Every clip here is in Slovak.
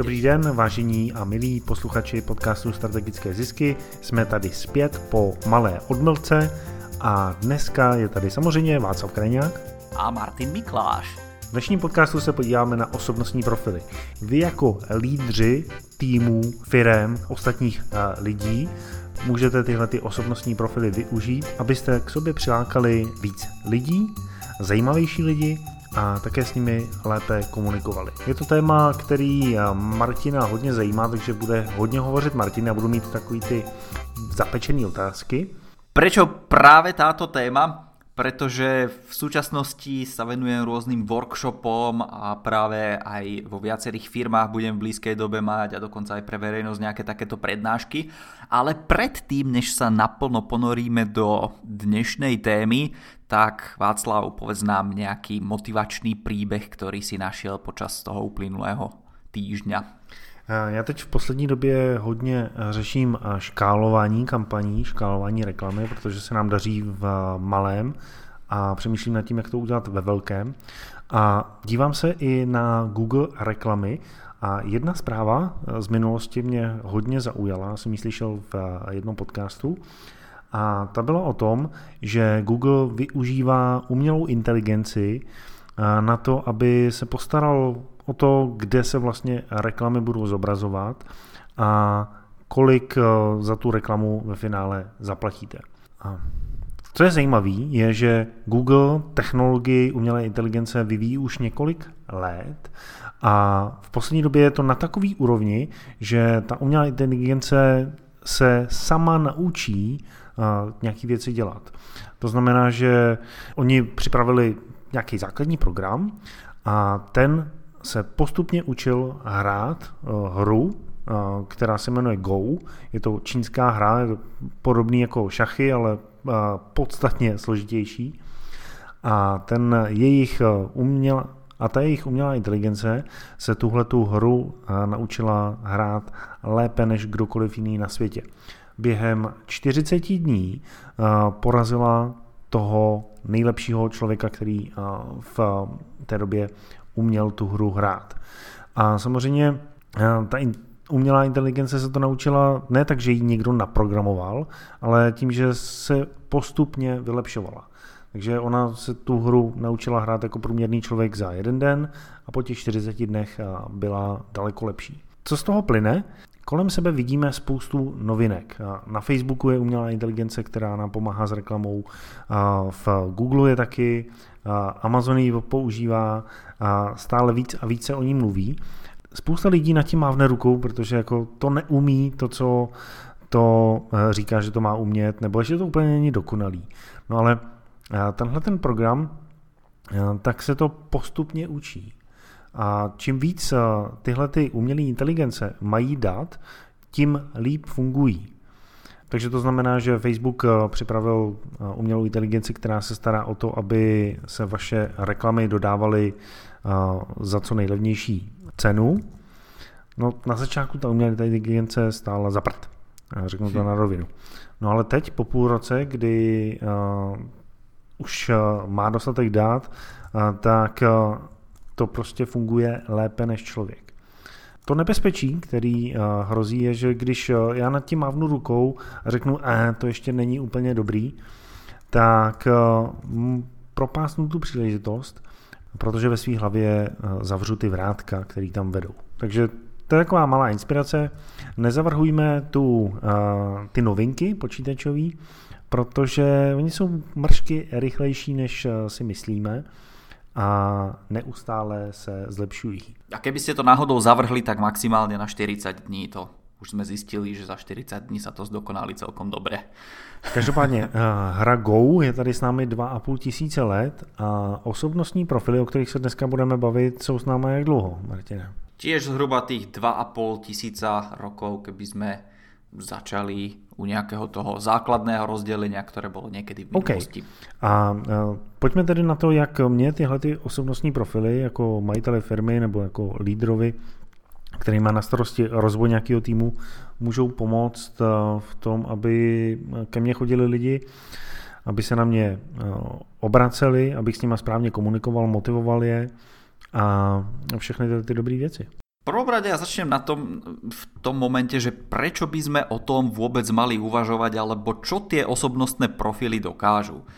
Dobrý den, vážení a milí posluchači podcastu Strategické zisky. Jsme tady zpět po malé odmlce a dneska je tady samozřejmě Václav Krajňák a Martin Mikláš. V dnešním podcastu se podíváme na osobnostní profily. Vy jako lídři týmů, firem, ostatních uh, lidí můžete tyhle ty osobnostní profily využít, abyste k sobě přilákali víc lidí, zajímavější lidi a také s nimi lépe komunikovali. Je to téma, který Martina hodně zajímá, takže bude hodně hovořit Martin a budu mít takový ty zapečené otázky. Prečo práve táto téma? Pretože v súčasnosti sa venujem rôznym workshopom a práve aj vo viacerých firmách budem v blízkej dobe mať a dokonca aj pre verejnosť nejaké takéto prednášky. Ale predtým, než sa naplno ponoríme do dnešnej témy, tak Václav, povedz nám nejaký motivačný príbeh, ktorý si našiel počas toho uplynulého týždňa. Já teď v poslední době hodně řeším škálování kampaní, škálování reklamy, protože se nám daří v malém a přemýšlím nad tím, jak to udělat ve velkém. A dívám se i na Google reklamy a jedna zpráva z minulosti mě hodně zaujala, jsem ji slyšel v jednom podcastu, a ta byla o tom, že Google využívá umělou inteligenci na to, aby se postaral o to, kde se vlastně reklamy budou zobrazovat a kolik eh, za tu reklamu ve finále zaplatíte. A co je zajímavé, je, že Google technologii umělé inteligence vyvíjí už několik let a v poslední době je to na takový úrovni, že ta umělá inteligence se sama naučí uh, nějaké věci dělat. To znamená, že oni připravili nějaký základní program a ten se postupně učil hrát uh, hru, uh, která se jmenuje Go. Je to čínská hra, je to podobný jako šachy, ale uh, podstatně složitější. A ten jejich uměl, a ta jejich umělá inteligence se tuhle tu hru naučila hrát lépe než kdokoliv jiný na světě. Během 40 dní porazila toho nejlepšího člověka, který v té době uměl tu hru hrát. A samozřejmě eh, ta umělá inteligence se to naučila ne tak, že ji někdo naprogramoval, ale tím, že se postupně vylepšovala. Takže ona se tu hru naučila hrát jako průměrný člověk za jeden den a po těch 40 dnech eh, byla daleko lepší. Co z toho plyne? Kolem sebe vidíme spoustu novinek. Na Facebooku je umělá inteligence, která nám pomáhá s reklamou. V Google je taky, Amazon ji používá, stále víc a více o ní mluví. Spousta lidí nad tím mávne rukou, protože jako to neumí to, co to e, říká, že to má umět, nebo že to úplně není dokonalý. No ale e, tenhle ten program, e, tak se to postupně učí. A čím víc tyhle ty umělé inteligence mají dat, tím líp fungují. Takže to znamená, že Facebook připravil umělou inteligenci, která se stará o to, aby se vaše reklamy dodávaly za co nejlevnější cenu. No na začátku ta umělá inteligence stála za prd. Řeknu to na rovinu. No ale teď po půl roce, kdy uh, už uh, má dostatek dát, uh, tak uh, to prostě funguje lépe než člověk. To nebezpečí, který uh, hrozí, je, že když uh, já nad tím mávnu rukou a řeknu, eh, to ještě není úplně dobrý, tak uh, propásnu tu příležitost protože ve své hlavě eh, zavřu ty vrátka, které tam vedou. Takže to je taková malá inspirace. Nezavrhujme tu, eh, ty novinky počítačové, protože oni jsou mršky rychlejší, než eh, si myslíme a neustále se zlepšují. A keby ste to náhodou zavrhli, tak maximálne na 40 dní to už sme zistili, že za 40 dní sa to zdokonali celkom dobre. Každopádně eh, hra Go je tady s námi 2,5 tisíce let a osobnostní profily, o kterých se dneska budeme bavit, jsou s námi jak dlouho, Martina? Tiež zhruba tých 2,5 tisíca rokov, keby sme začali u nějakého toho základného rozdělenia, které bylo někdy v minulosti. Okay. A, pojďme tedy na to, jak mě tyhle ty osobnostní profily jako majitele firmy nebo jako lídrovi který má na starosti rozvoj nějakého týmu, můžou pomoct v tom, aby ke mně chodili lidi, aby se na mě obraceli, abych s nimi správně komunikoval, motivoval je a všechny ty, ty dobré věci. Prvom rade ja začnem na tom, v tom momente, že prečo by sme o tom vôbec mali uvažovať, alebo čo tie osobnostné profily dokážu.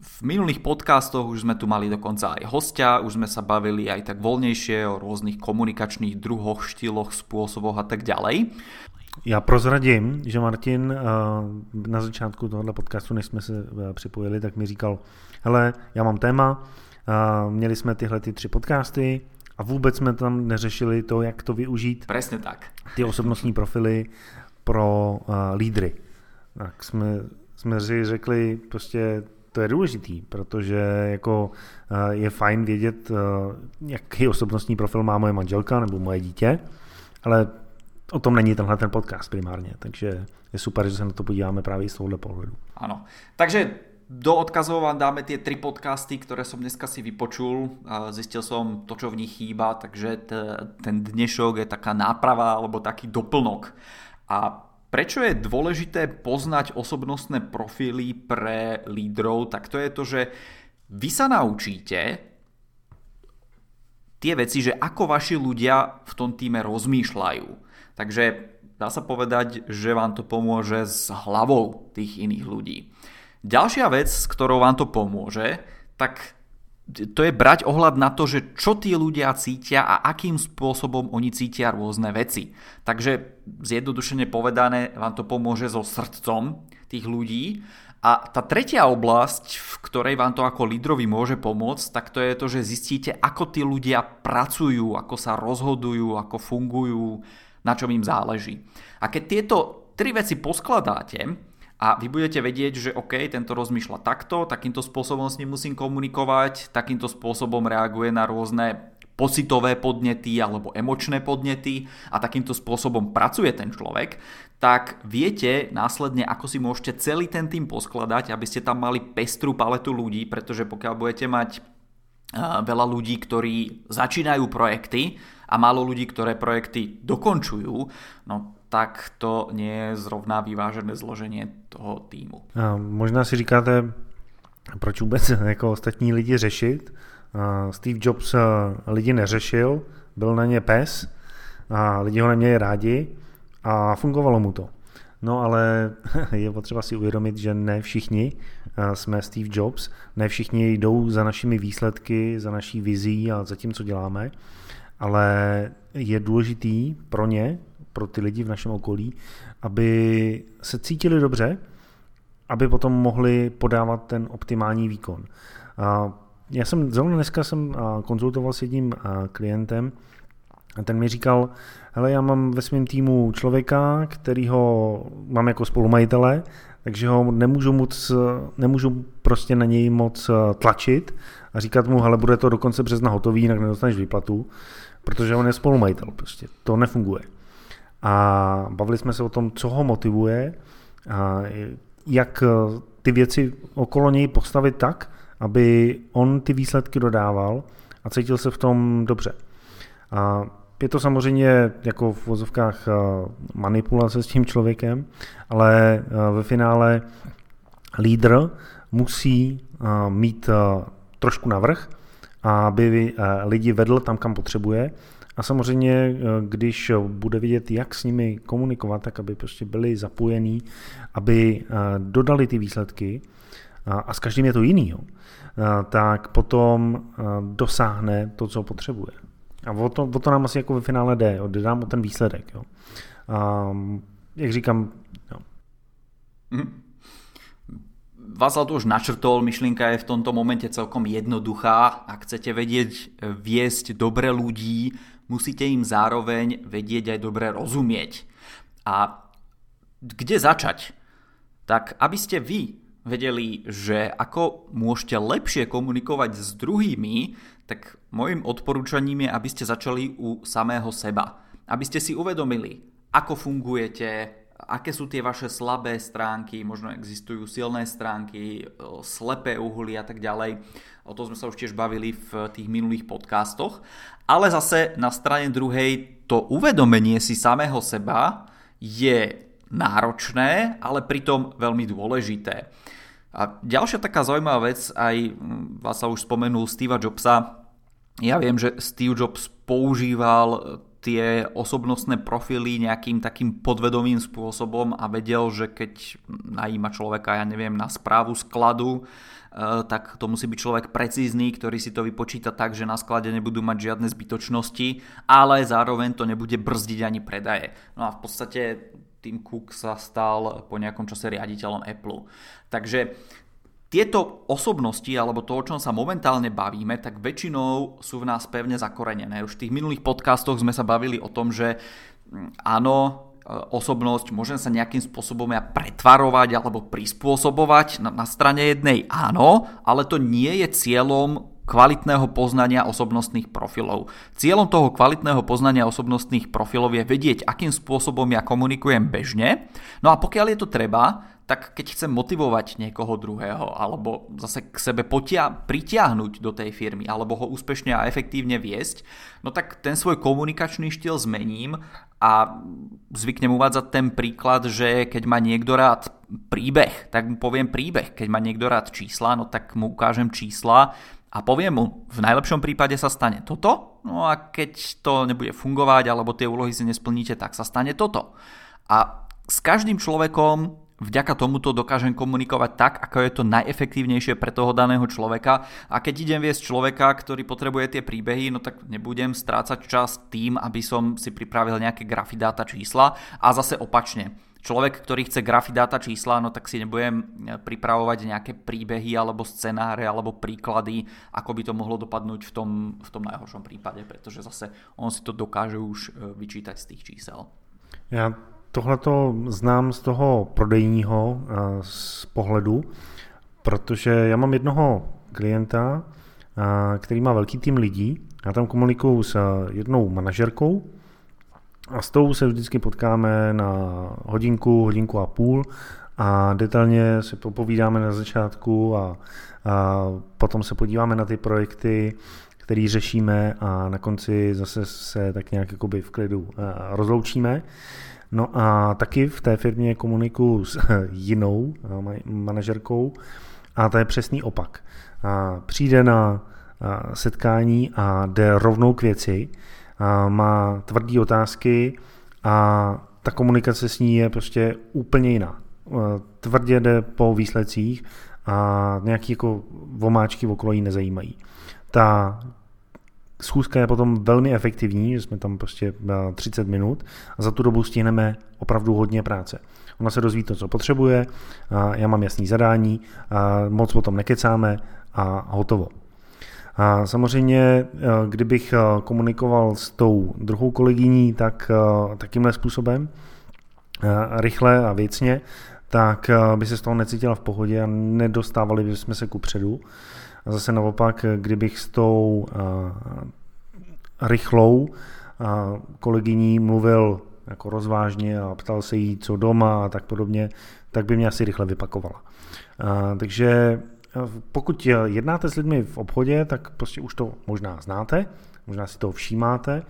V minulých podcastoch už sme tu mali dokonca aj hostia, už sme sa bavili aj tak voľnejšie o rôznych komunikačných druhoch, štýloch, spôsoboch a tak ďalej. Já prozradím, že Martin eh, na začátku tohoto podcastu, než jsme se eh, připojili, tak mi říkal, hele, já mám téma, eh, měli jsme tyhle ty tři podcasty a vůbec jsme tam neřešili to, jak to využít. Přesně tak. Ty osobnostní profily pro lídry. Tak jsme, jsme si řekli, prostě to je důležitý, protože jako je fajn vědět, jaký osobnostní profil má moje manželka nebo moje dítě, ale o tom není tenhle ten podcast primárně, takže je super, že se na to podíváme právě z tohohle pohledu. Ano, takže do odkazov vám dáme tie tri podcasty, ktoré som dneska si vypočul. Zistil som to, čo v nich chýba, takže ten dnešok je taká náprava alebo taký doplnok. A prečo je dôležité poznať osobnostné profily pre lídrov, tak to je to, že vy sa naučíte tie veci, že ako vaši ľudia v tom týme rozmýšľajú. Takže dá sa povedať, že vám to pomôže s hlavou tých iných ľudí. Ďalšia vec, s ktorou vám to pomôže, tak to je brať ohľad na to, že čo tí ľudia cítia a akým spôsobom oni cítia rôzne veci. Takže zjednodušene povedané vám to pomôže so srdcom tých ľudí. A tá tretia oblasť, v ktorej vám to ako lídrovi môže pomôcť, tak to je to, že zistíte, ako tí ľudia pracujú, ako sa rozhodujú, ako fungujú, na čom im záleží. A keď tieto tri veci poskladáte a vy budete vedieť, že OK, tento rozmýšľa takto, takýmto spôsobom s ním musím komunikovať, takýmto spôsobom reaguje na rôzne pocitové podnety alebo emočné podnety a takýmto spôsobom pracuje ten človek, tak viete následne, ako si môžete celý ten tým poskladať, aby ste tam mali pestrú paletu ľudí, pretože pokiaľ budete mať veľa ľudí, ktorí začínajú projekty a málo ľudí, ktoré projekty dokončujú, no tak to nie je zrovna vyvážené zloženie toho týmu. A možná si říkáte, proč vůbec jako ostatní lidi řešit. Steve Jobs lidi neřešil, byl na ně pes a lidi ho neměli rádi a fungovalo mu to. No ale je potřeba si uvědomit, že ne všichni jsme Steve Jobs, ne všichni jdou za našimi výsledky, za naší vizí a za tím, co děláme, ale je důležitý pro ně, pro ty lidi v našem okolí, aby se cítili dobře, aby potom mohli podávat ten optimální výkon. Já jsem zrovna dneska jsem konzultoval s jedním klientem, a ten mi říkal, hele, já mám ve svém týmu člověka, kterýho mám jako spolumajitele, takže ho nemůžu, moc, nemůžu prostě na něj moc tlačit a říkat mu, hele, bude to do konce března hotový, jinak nedostaneš výplatu, protože on je spolumajitel, prostě to nefunguje. A bavili jsme se o tom, co ho motivuje, a jak ty věci okolo něj postavit tak, aby on ty výsledky dodával a cítil se v tom dobře. A je to samozřejmě jako v vozovkách eh, manipulace s tím člověkem, ale eh, ve finále lídr musí eh, mít trošku navrh, aby lidi vedl tam, kam potřebuje. A samozřejmě, když bude vidět, jak s nimi komunikovat, tak aby prostě byli zapojení, aby dodali ty výsledky, a s každým je to jiný, tak potom dosáhne to, co potřebuje. A o to, o to nám asi jako ve finále jde, jo. jde nám o ten výsledek. Jo. A, jak říkám, jo. Mm. Vazal to už načrtol, myšlienka je v tomto momente celkom jednoduchá. Ak chcete vedieť viesť dobre ľudí, musíte im zároveň vedieť aj dobre rozumieť. A kde začať? Tak aby ste vy vedeli, že ako môžete lepšie komunikovať s druhými, tak môjim odporúčaním je, aby ste začali u samého seba. Aby ste si uvedomili, ako fungujete, aké sú tie vaše slabé stránky, možno existujú silné stránky, slepé uhuly a tak ďalej. O tom sme sa už tiež bavili v tých minulých podcastoch. Ale zase na strane druhej to uvedomenie si samého seba je náročné, ale pritom veľmi dôležité. A ďalšia taká zaujímavá vec, aj vás sa už spomenul Steva Jobsa, ja viem, že Steve Jobs používal tie osobnostné profily nejakým takým podvedomým spôsobom a vedel, že keď najíma človeka, ja neviem, na správu skladu, Eh, tak to musí byť človek precízny, ktorý si to vypočíta tak, že na sklade nebudú mať žiadne zbytočnosti, ale zároveň to nebude brzdiť ani predaje. No a v podstate Tim Cook sa stal po nejakom čase riaditeľom Apple. Takže tieto osobnosti, alebo to, o čom sa momentálne bavíme, tak väčšinou sú v nás pevne zakorenené. Už v tých minulých podcastoch sme sa bavili o tom, že mm, áno, E, osobnosť, môžem sa nejakým spôsobom ja pretvarovať alebo prispôsobovať na, na strane jednej áno, ale to nie je cieľom kvalitného poznania osobnostných profilov. Cieľom toho kvalitného poznania osobnostných profilov je vedieť, akým spôsobom ja komunikujem bežne. No a pokiaľ je to treba, tak keď chcem motivovať niekoho druhého alebo zase k sebe potia- pritiahnuť do tej firmy alebo ho úspešne a efektívne viesť, no tak ten svoj komunikačný štýl zmením a zvyknem uvádzať ten príklad, že keď má niekto rád príbeh, tak mu poviem príbeh. Keď má niekto rád čísla, no tak mu ukážem čísla a poviem mu, v najlepšom prípade sa stane toto, no a keď to nebude fungovať alebo tie úlohy si nesplníte, tak sa stane toto. A s každým človekom vďaka tomuto dokážem komunikovať tak, ako je to najefektívnejšie pre toho daného človeka. A keď idem viesť človeka, ktorý potrebuje tie príbehy, no tak nebudem strácať čas tým, aby som si pripravil nejaké grafidáta čísla a zase opačne. Človek, ktorý chce grafidáta čísla, no tak si nebudem pripravovať nejaké príbehy alebo scenáre alebo príklady, ako by to mohlo dopadnúť v tom, v tom najhoršom prípade, pretože zase on si to dokáže už e, vyčítať z tých čísel. Ja Tohle to znám z toho prodejního eh, z pohledu, protože já mám jednoho klienta, eh, který má velký tým lidí. Já tam komunikuju s eh, jednou manažerkou a s tou se vždycky potkáme na hodinku, hodinku a půl a detailně se popovídáme na začátku a, a potom se podíváme na ty projekty, které řešíme a na konci zase se tak nějak jakoby v klidu rozloučíme. No a taky v té firmě komunikuju s jinou eh, manažerkou a to je přesný opak. A přijde na setkání a jde rovnou k věci, má tvrdé otázky a ta komunikace s ní je prostě úplně jiná. Eh, tvrdě jde po výsledcích a nějaký jako vomáčky okolo jí nezajímají. Ta schůzka je potom velmi efektivní, že jsme tam prostě 30 minut a za tu dobu stihneme opravdu hodně práce. Ona se dozví to, co potřebuje, a já mám jasný zadání, a moc o tom nekecáme a hotovo. A samozřejmě, e, kdybych e, komunikoval s tou druhou kolegyní tak takýmhle způsobem, rychle a věcně, tak by se z toho necítila v pohodě a nedostávali bychom se ku předu. A zase naopak, kdybych s tou rychlou kolegyní mluvil jako rozvážně a ptal se jí, co doma a tak podobně, tak by mě asi rychle vypakovala. Takže pokud jednáte s lidmi v obchodě, tak prostě už to možná znáte, možná si to všímáte,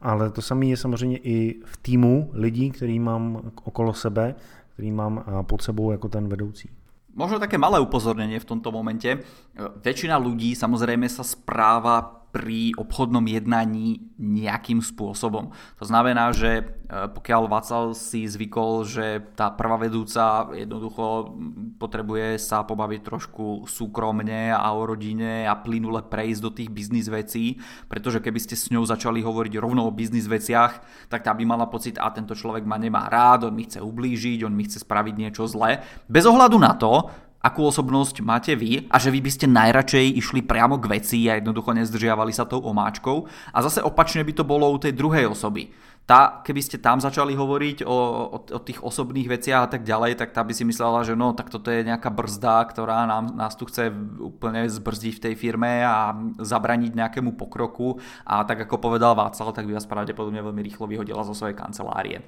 ale to samé je samozřejmě i v týmu lidí, který mám okolo sebe, který mám pod sebou jako ten vedoucí. Možno také malé upozornenie v tomto momente. Väčšina ľudí samozrejme sa správa pri obchodnom jednaní nejakým spôsobom. To znamená, že e, pokiaľ Václav si zvykol, že tá prvá vedúca jednoducho potrebuje sa pobaviť trošku súkromne a o rodine a plynule prejsť do tých biznis vecí, pretože keby ste s ňou začali hovoriť rovno o biznis veciach, tak tá by mala pocit, a tento človek ma nemá rád, on mi chce ublížiť, on mi chce spraviť niečo zlé. Bez ohľadu na to, akú osobnosť máte vy a že vy by ste najradšej išli priamo k veci a jednoducho nezdržiavali sa tou omáčkou. A zase opačne by to bolo u tej druhej osoby. Tá, keby ste tam začali hovoriť o, o, o tých osobných veciach a tak ďalej, tak tá by si myslela, že no, tak toto je nejaká brzda, ktorá nám, nás tu chce úplne zbrzdiť v tej firme a zabraniť nejakému pokroku a tak ako povedal Václav, tak by vás pravdepodobne veľmi rýchlo vyhodila zo svojej kancelárie.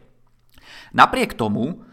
Napriek tomu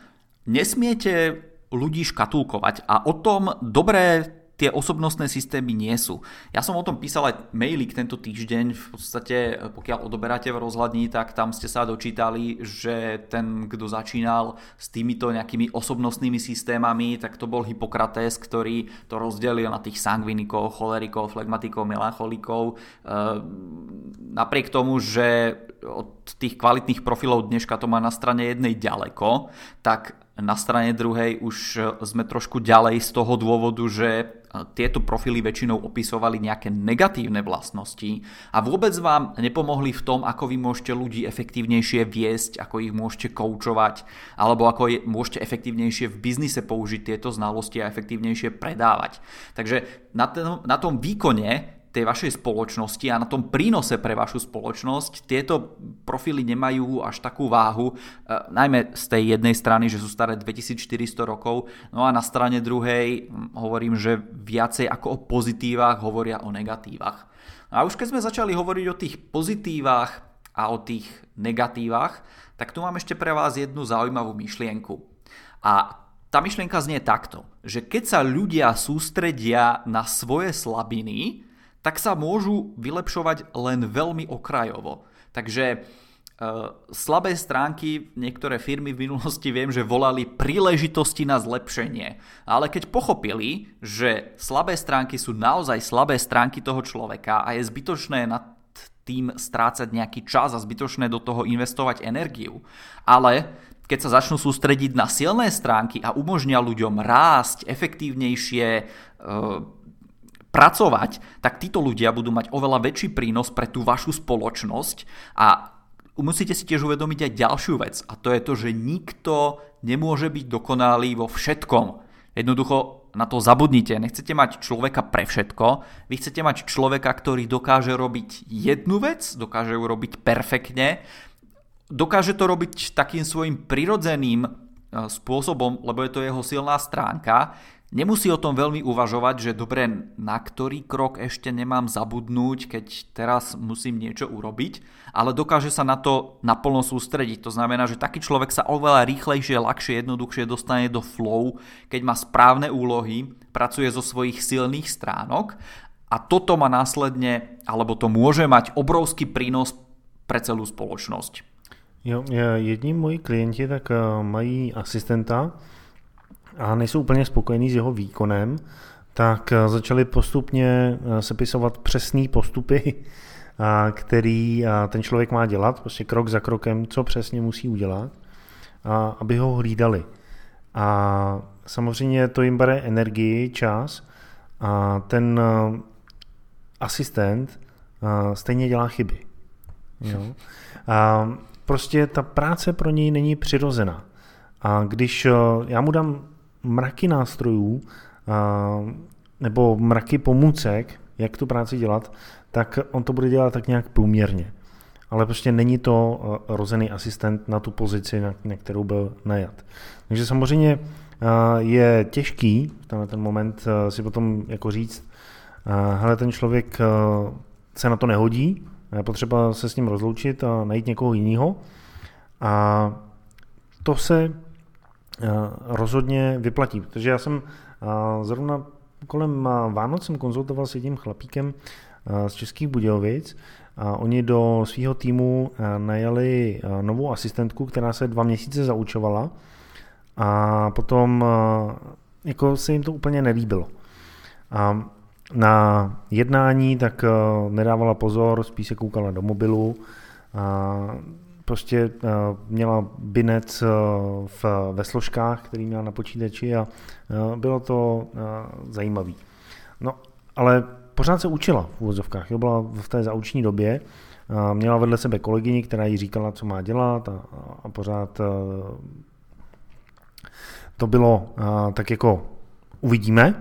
nesmiete ľudí škatulkovať a o tom dobré tie osobnostné systémy nie sú. Ja som o tom písal aj mailík tento týždeň, v podstate pokiaľ odoberáte v rozhľadní, tak tam ste sa dočítali, že ten, kto začínal s týmito nejakými osobnostnými systémami, tak to bol Hippokrates, ktorý to rozdelil na tých sangvinikov, cholerikov, flegmatikov, melancholikov. Ehm, napriek tomu, že od tých kvalitných profilov dneška to má na strane jednej ďaleko, tak na strane druhej už sme trošku ďalej z toho dôvodu, že tieto profily väčšinou opisovali nejaké negatívne vlastnosti a vôbec vám nepomohli v tom, ako vy môžete ľudí efektívnejšie viesť, ako ich môžete koučovať, alebo ako je, môžete efektívnejšie v biznise použiť tieto znalosti a efektívnejšie predávať. Takže na, ten, na tom výkone tej vašej spoločnosti a na tom prínose pre vašu spoločnosť tieto profily nemajú až takú váhu, e, najmä z tej jednej strany, že sú staré 2400 rokov, no a na strane druhej hovorím, že viacej ako o pozitívach hovoria o negatívach. A už keď sme začali hovoriť o tých pozitívach a o tých negatívach, tak tu mám ešte pre vás jednu zaujímavú myšlienku. A tá myšlienka znie takto, že keď sa ľudia sústredia na svoje slabiny, tak sa môžu vylepšovať len veľmi okrajovo. Takže Uh, slabé stránky niektoré firmy v minulosti viem, že volali príležitosti na zlepšenie. Ale keď pochopili, že slabé stránky sú naozaj slabé stránky toho človeka a je zbytočné nad tým strácať nejaký čas a zbytočné do toho investovať energiu, ale keď sa začnú sústrediť na silné stránky a umožnia ľuďom rásť efektívnejšie, uh, pracovať, tak títo ľudia budú mať oveľa väčší prínos pre tú vašu spoločnosť a musíte si tiež uvedomiť aj ďalšiu vec a to je to, že nikto nemôže byť dokonalý vo všetkom. Jednoducho na to zabudnite. Nechcete mať človeka pre všetko. Vy chcete mať človeka, ktorý dokáže robiť jednu vec, dokáže ju robiť perfektne, dokáže to robiť takým svojim prirodzeným e, spôsobom, lebo je to jeho silná stránka Nemusí o tom veľmi uvažovať, že dobre, na ktorý krok ešte nemám zabudnúť, keď teraz musím niečo urobiť, ale dokáže sa na to naplno sústrediť. To znamená, že taký človek sa oveľa rýchlejšie, ľahšie, jednoduchšie dostane do flow, keď má správne úlohy, pracuje zo svojich silných stránok a toto má následne, alebo to môže mať obrovský prínos pre celú spoločnosť. Jo, jedni moji klienti tak eh, mají asistenta, a nejsou úplně spokojení s jeho výkonem, tak eh, začali postupně eh, sepisovat přesné postupy, který ten člověk má dělat, prostě krok za krokem, co přesně musí udělat, aby ho hlídali. A samozřejmě to jim bere energii, čas a ten eh, asistent stejně dělá chyby. Jo? A prostě ta práce pro něj není přirozená. A když já mu dám mraky nástrojů nebo mraky pomůcek, jak tu práci dělat, tak on to bude dělat tak nějak průměrně. Ale prostě není to rozený asistent na tu pozici, na, kterou byl najat. Takže samozřejmě je těžký v ten moment si potom jako říct, hele, ten člověk se na to nehodí, je potřeba se s ním rozloučit a najít někoho jiného. A to se rozhodně vyplatí. Protože já jsem eh, zrovna kolem eh, Vánoc jsem konzultoval s jedním chlapíkem z Českých Budějovic a oni do svého týmu najali novou asistentku, která se dva měsíce zaučovala a potom jako se jim to úplně nelíbilo. A na jednání tak nedávala pozor, spíš se koukala do mobilu, a prostě uh, měla binec uh, v, ve složkách, který měla na počítači a uh, bylo to uh, zajímavý. No, ale pořád se učila v úvozovkách, jo, byla v té zauční době, uh, měla vedle sebe kolegyni, která jí říkala, co má dělat a, a pořád uh, to bylo uh, tak jako uvidíme.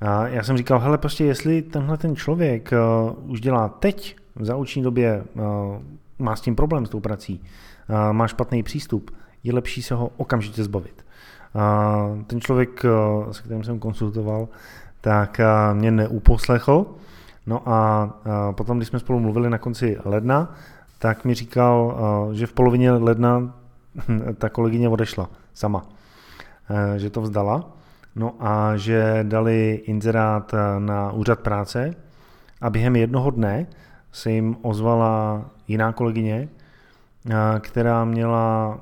A já jsem říkal, hele, prostě jestli tenhle ten člověk uh, už dělá teď v zauční době uh, má s tím problém s tou prací, má špatný přístup, je lepší se ho okamžitě zbavit. Ten člověk, s kterým jsem konsultoval, tak mě neuposlechl. No a potom, když jsme spolu mluvili na konci ledna, tak mi říkal, že v polovině ledna ta kolegyně odešla sama. Že to vzdala No a že dali inzerát na úřad práce a během jednoho dne se jim ozvala jiná kolegyně, která, měla,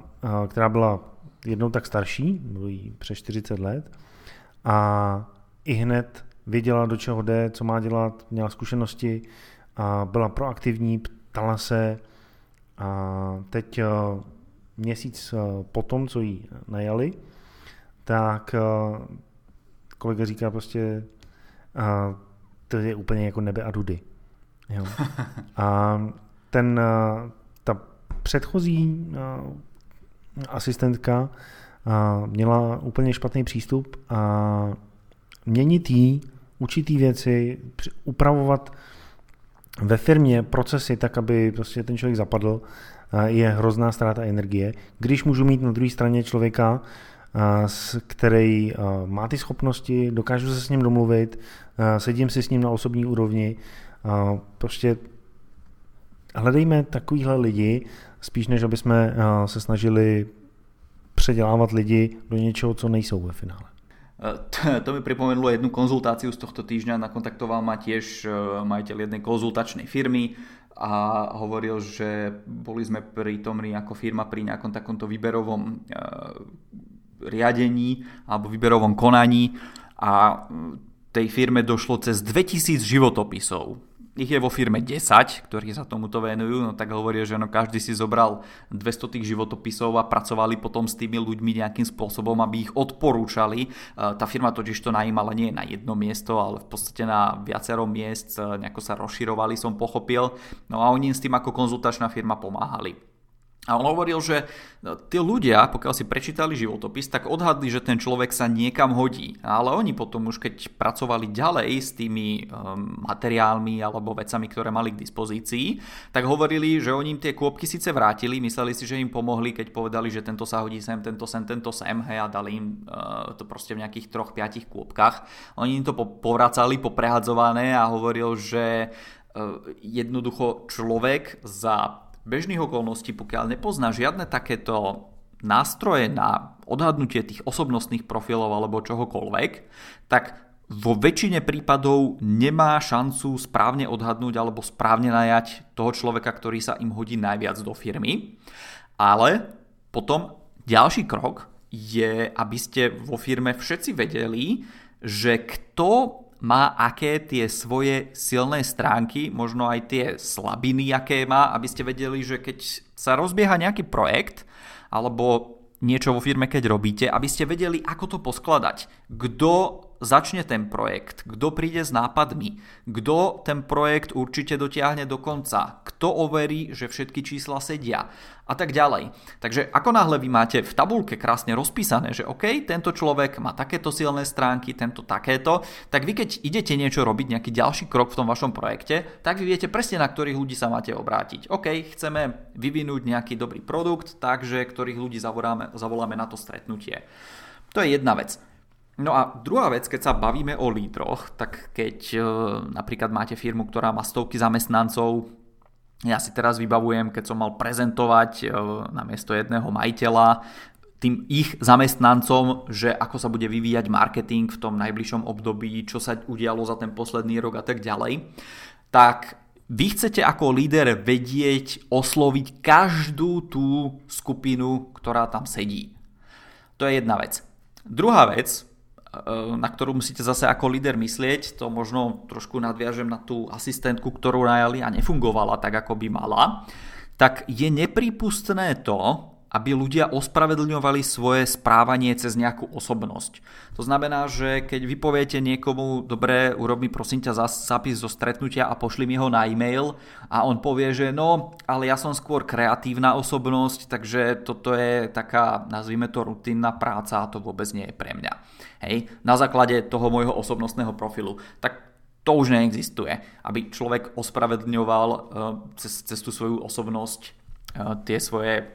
která byla jednou tak starší, bylo jí přes 40 let, a i hned věděla, do čeho jde, co má dělat, měla zkušenosti a byla proaktivní, ptala se a teď měsíc potom, co jí najali, tak kolega říká prostě, to je úplně jako nebe a dudy. Jo. A ten, ta předchozí asistentka měla úplně špatný přístup a měnit jí, učit jí věci, upravovat ve firmě procesy tak, aby prostě ten člověk zapadl, je hrozná ztráta energie. Když můžu mít na druhé straně člověka, který má ty schopnosti, dokážu se s ním domluvit, sedím si s ním na osobní úrovni, prostě hledejme takovýhle lidi, spíš než aby jsme se snažili předělávat lidi do něčeho, co nejsou ve finále. To mi pripomenulo jednu konzultáciu z tohto týždňa. Nakontaktoval ma tiež majiteľ jednej konzultačnej firmy a hovoril, že boli sme prítomní ako firma pri nejakom takomto výberovom riadení alebo výberovom konaní a tej firme došlo cez 2000 životopisov ich je vo firme 10, ktorí sa tomuto venujú, no tak hovoria, že no každý si zobral 200 tých životopisov a pracovali potom s tými ľuďmi nejakým spôsobom, aby ich odporúčali. E, tá firma totiž to najímala nie na jedno miesto, ale v podstate na viacero miest, e, nejako sa rozširovali, som pochopil. No a oni s tým ako konzultačná firma pomáhali. A on hovoril, že no, tí ľudia, pokiaľ si prečítali životopis, tak odhadli, že ten človek sa niekam hodí. Ale oni potom už keď pracovali ďalej s tými um, materiálmi alebo vecami, ktoré mali k dispozícii, tak hovorili, že oni im tie kôpky síce vrátili, mysleli si, že im pomohli, keď povedali, že tento sa hodí sem, tento sem, tento sem, hej, a dali im uh, to proste v nejakých troch, piatich kôpkach. Oni im to po- povracali, poprehadzované a hovoril, že uh, jednoducho človek za bežných okolností, pokiaľ nepozná žiadne takéto nástroje na odhadnutie tých osobnostných profilov alebo čohokoľvek, tak vo väčšine prípadov nemá šancu správne odhadnúť alebo správne najať toho človeka, ktorý sa im hodí najviac do firmy. Ale potom ďalší krok je, aby ste vo firme všetci vedeli, že kto má aké tie svoje silné stránky, možno aj tie slabiny, aké má, aby ste vedeli, že keď sa rozbieha nejaký projekt, alebo niečo vo firme, keď robíte, aby ste vedeli, ako to poskladať. Kto začne ten projekt, kto príde s nápadmi, kto ten projekt určite dotiahne do konca, kto overí, že všetky čísla sedia a tak ďalej. Takže ako náhle vy máte v tabulke krásne rozpísané, že OK, tento človek má takéto silné stránky, tento takéto, tak vy keď idete niečo robiť, nejaký ďalší krok v tom vašom projekte, tak vy viete presne na ktorých ľudí sa máte obrátiť. OK, chceme vyvinúť nejaký dobrý produkt, takže ktorých ľudí zavoláme, zavoláme na to stretnutie. To je jedna vec. No a druhá vec, keď sa bavíme o lídroch, tak keď e, napríklad máte firmu, ktorá má stovky zamestnancov, ja si teraz vybavujem, keď som mal prezentovať e, na miesto jedného majiteľa tým ich zamestnancom, že ako sa bude vyvíjať marketing v tom najbližšom období, čo sa udialo za ten posledný rok a tak ďalej, tak vy chcete ako líder vedieť, osloviť každú tú skupinu, ktorá tam sedí. To je jedna vec. Druhá vec, na ktorú musíte zase ako líder myslieť, to možno trošku nadviažem na tú asistentku, ktorú najali a nefungovala tak, ako by mala, tak je neprípustné to, aby ľudia ospravedlňovali svoje správanie cez nejakú osobnosť. To znamená, že keď vy poviete niekomu, dobre, urob mi prosím ťa zápis zo stretnutia a pošli mi ho na e-mail a on povie, že no, ale ja som skôr kreatívna osobnosť, takže toto je taká, nazvime to rutinná práca a to vôbec nie je pre mňa. Hej, na základe toho môjho osobnostného profilu. Tak to už neexistuje, aby človek ospravedlňoval uh, cez, cez tú svoju osobnosť tie svoje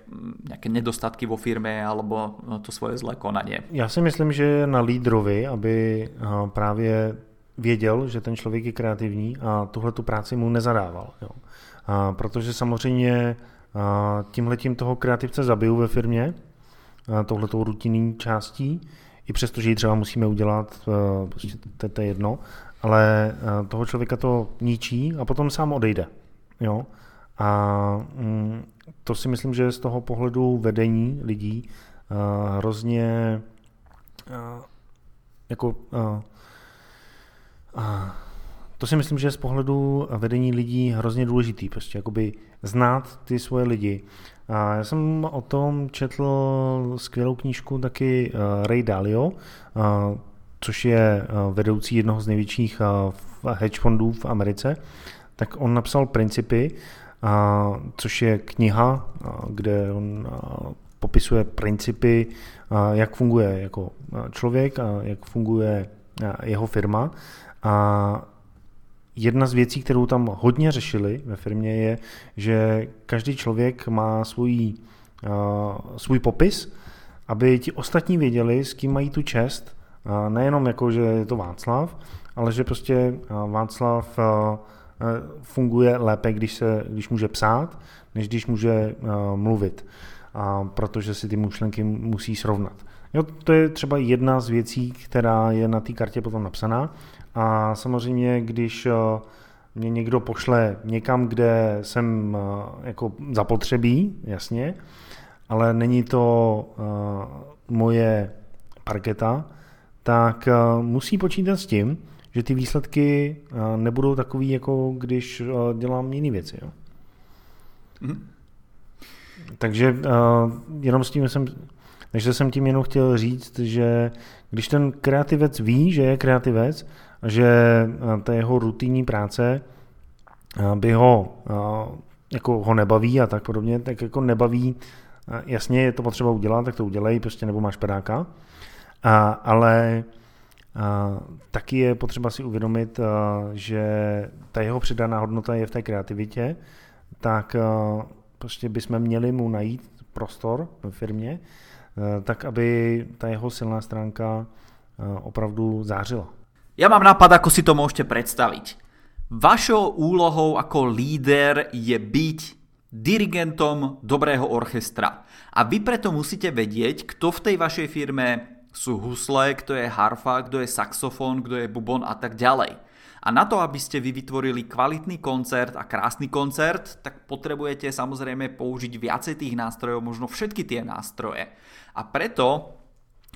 nejaké nedostatky vo firme alebo no, to svoje zlé konanie. Já si myslím, že na lídrovi, aby právě věděl, že ten člověk je kreativní a tuhle tu práci mu nezadával. Jo. A protože samozřejmě tímhletím toho kreativce zabiju ve firmě, touhletou rutinní částí. i přesto, že ji třeba musíme udělat, prostě to je jedno, ale toho člověka to ničí a potom sám odejde. Jo? A mm, to si myslím, že z toho pohledu vedení lidí hrozně jako to si myslím, že je z pohledu vedení lidí hrozně důležitý, prostě jakoby znát ty svoje lidi. A já jsem o tom četl skvělou knížku taky eh, Ray Dalio, eh, což je eh, vedoucí jednoho z největších hedge fondů v Americe, tak on napsal Principy, což je kniha, kde on popisuje principy, jak funguje jako člověk a jak funguje jeho firma. A jedna z věcí, kterou tam hodně řešili ve firmě, je, že každý člověk má svůj, svůj popis, aby ti ostatní věděli, s kým mají tu čest. Nejenom jako, že je to Václav, ale že prostě Václav funguje lépe, když, se, když může psát, než když může uh, mluvit, uh, protože si ty myšlenky musí srovnat. Jo, to je třeba jedna z věcí, která je na té kartě potom napsaná. A samozřejmě, když eh, mě někdo pošle někam, kde jsem eh, jako zapotřebí, jasně, ale není to eh, moje parketa, tak musí počítat s tím, že ty výsledky nebudou takový, jako když dělám jiné věci. Jo. Mm. Takže jenom s tím jsem, takže jsem tím jenom chtěl říct, že když ten kreativec ví, že je kreativec, že eh, ta jeho rutinní práce eh, by ho, eh, jako ho nebaví a tak podobně, tak jako nebaví, jasně je to potřeba udělat, tak to udělej, prostě nebo máš pedáka, a, ale a, taky je potřeba si uvědomit, že ta jeho přidaná hodnota je v té kreativitě, tak prostě bychom měli mu najít prostor ve firmě, tak aby ta jeho silná stránka opravdu zářila. Ja mám nápad, ako si to môžete predstaviť. Vašou úlohou ako líder je byť dirigentom dobrého orchestra. A vy preto musíte vedieť, kto v tej vašej firme sú husle, kto je harfa, kto je saxofón, kto je bubon a tak ďalej. A na to, aby ste vy vytvorili kvalitný koncert a krásny koncert, tak potrebujete samozrejme použiť viacej tých nástrojov, možno všetky tie nástroje. A preto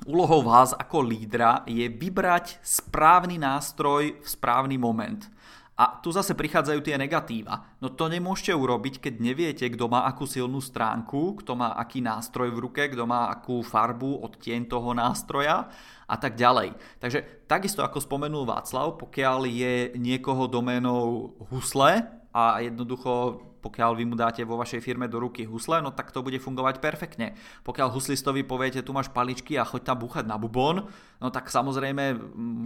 Úlohou vás ako lídra je vybrať správny nástroj v správny moment. A tu zase prichádzajú tie negatíva. No to nemôžete urobiť, keď neviete, kto má akú silnú stránku, kto má aký nástroj v ruke, kto má akú farbu, odtieň toho nástroja a tak ďalej. Takže takisto ako spomenul Václav, pokiaľ je niekoho doménou husle a jednoducho pokiaľ vy mu dáte vo vašej firme do ruky husle, no tak to bude fungovať perfektne. Pokiaľ huslistovi poviete, tu máš paličky a choď tam búchať na bubon, no tak samozrejme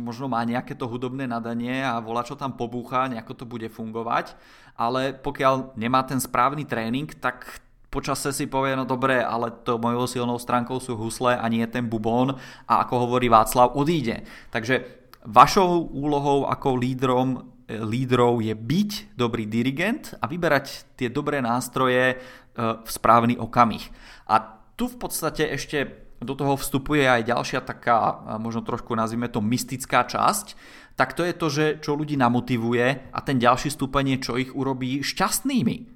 možno má nejaké to hudobné nadanie a volá čo tam pobúcha, nejako to bude fungovať, ale pokiaľ nemá ten správny tréning, tak počase si povie, no dobre, ale to mojou silnou stránkou sú husle a nie ten bubon a ako hovorí Václav, odíde. Takže vašou úlohou ako lídrom lídrov je byť dobrý dirigent a vyberať tie dobré nástroje e, v správny okamih. A tu v podstate ešte do toho vstupuje aj ďalšia taká, možno trošku nazvime to mystická časť, tak to je to, že čo ľudí namotivuje a ten ďalší stupeň je, čo ich urobí šťastnými.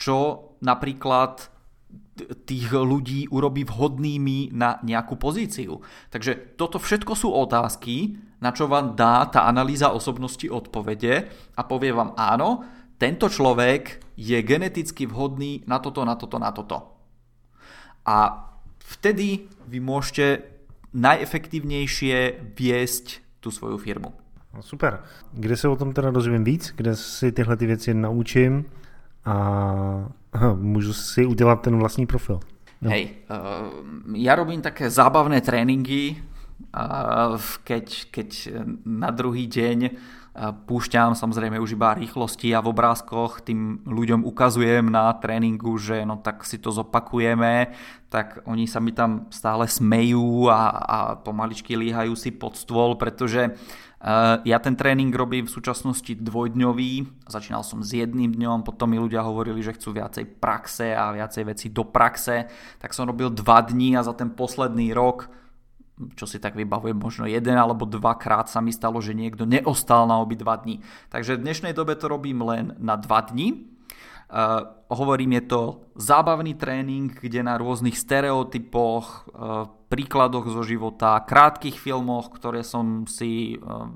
Čo napríklad tých ľudí urobí vhodnými na nejakú pozíciu. Takže toto všetko sú otázky, na čo vám dá tá analýza osobnosti odpovede a povie vám áno, tento človek je geneticky vhodný na toto, na toto, na toto. A vtedy vy môžete najefektívnejšie viesť tú svoju firmu. No super. Kde se o tom teda dozvím víc? Kde si tyhle ty věci naučím? A můžu si udělat ten vlastní profil. No. Hej, uh, ja robím také zábavné tréningy, keď, keď na druhý deň uh, púšťam samozrejme už iba rýchlosti a v obrázkoch tým ľuďom ukazujem na tréningu, že no tak si to zopakujeme, tak oni sa mi tam stále smejú a, a pomaličky líhajú si pod stôl, pretože ja ten tréning robím v súčasnosti dvojdňový, začínal som s jedným dňom, potom mi ľudia hovorili, že chcú viacej praxe a viacej veci do praxe, tak som robil dva dní a za ten posledný rok čo si tak vybavujem, možno jeden alebo dvakrát sa mi stalo, že niekto neostal na obi dva dní. Takže v dnešnej dobe to robím len na dva dní. Uh, hovorím, je to zábavný tréning, kde na rôznych stereotypoch, uh, príkladoch zo života, krátkých filmoch, ktoré som si uh,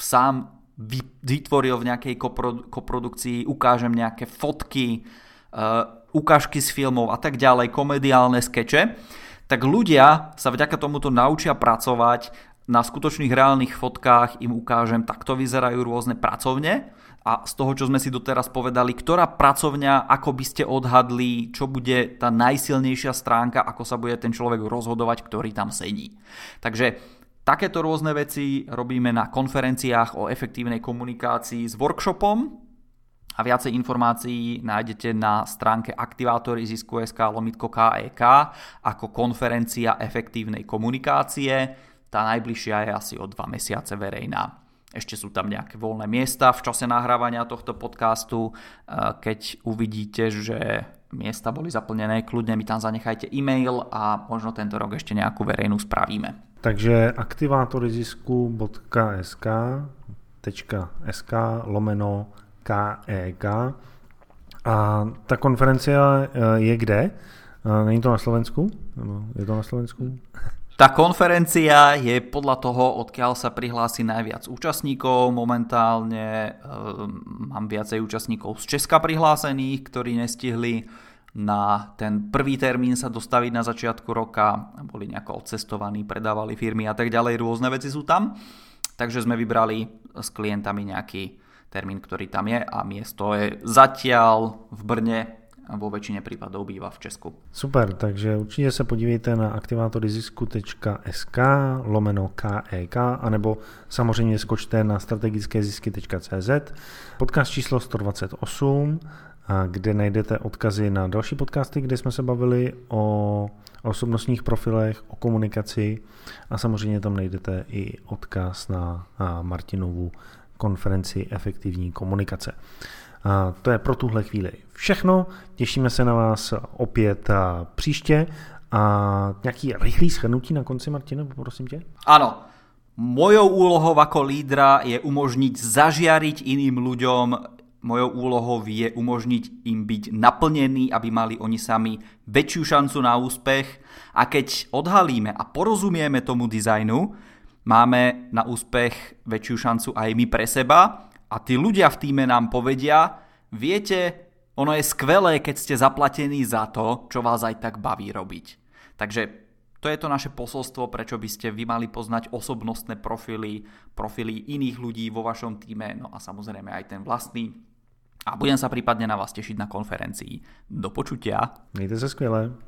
sám vytvoril v nejakej koprodu- koprodukcii, ukážem nejaké fotky, ukážky z filmov a tak ďalej, komediálne skeče tak ľudia sa vďaka tomuto naučia pracovať na skutočných reálnych fotkách im ukážem, takto vyzerajú rôzne pracovne a z toho, čo sme si doteraz povedali, ktorá pracovňa, ako by ste odhadli, čo bude tá najsilnejšia stránka, ako sa bude ten človek rozhodovať, ktorý tam sedí. Takže takéto rôzne veci robíme na konferenciách o efektívnej komunikácii s workshopom, a viacej informácií nájdete na stránke aktivátory zisku.sk lomitko KEK ako konferencia efektívnej komunikácie. Tá najbližšia je asi o dva mesiace verejná. Ešte sú tam nejaké voľné miesta v čase nahrávania tohto podcastu. E, keď uvidíte, že miesta boli zaplnené, kľudne mi tam zanechajte e-mail a možno tento rok ešte nejakú verejnú spravíme. Takže aktivátorizisku.sk .sk lomeno KEG. E A ta konferencia eh, je kde? Není to na Slovensku? Je to na Slovensku? Tá konferencia je podľa toho, odkiaľ sa prihlási najviac účastníkov. Momentálne e, mám viacej účastníkov z Česka prihlásených, ktorí nestihli na ten prvý termín sa dostaviť na začiatku roka. Boli nejako odcestovaní, predávali firmy a tak ďalej. Rôzne veci sú tam. Takže sme vybrali s klientami nejaký termín, ktorý tam je a miesto je zatiaľ v Brne vo väčšine prípadov býva v Česku. Super, takže určitě se podívejte na aktivátorizisku.sk lomeno KEK e anebo samozřejmě skočte na strategickézisky.cz podcast číslo 128 kde najdete odkazy na další podcasty, kde jsme se bavili o osobnostních profilech, o komunikaci a samozřejmě tam najdete i odkaz na Martinovu konferenci efektivní komunikace. To je pro tuhle chvíli všechno. Těšíme se na vás opět příště. A nějaký rychlý shrnutí na konci, Martina, prosím tě? Ano. Mojou úlohou ako lídra je umožniť zažiariť iným ľuďom mojou úlohou je umožniť im byť naplnený, aby mali oni sami väčšiu šancu na úspech. A keď odhalíme a porozumieme tomu dizajnu, máme na úspech väčšiu šancu aj my pre seba a tí ľudia v týme nám povedia, viete, ono je skvelé, keď ste zaplatení za to, čo vás aj tak baví robiť. Takže to je to naše posolstvo, prečo by ste vy mali poznať osobnostné profily, profily iných ľudí vo vašom týme, no a samozrejme aj ten vlastný. A budem sa prípadne na vás tešiť na konferencii. Do počutia. Mějte se skvěle.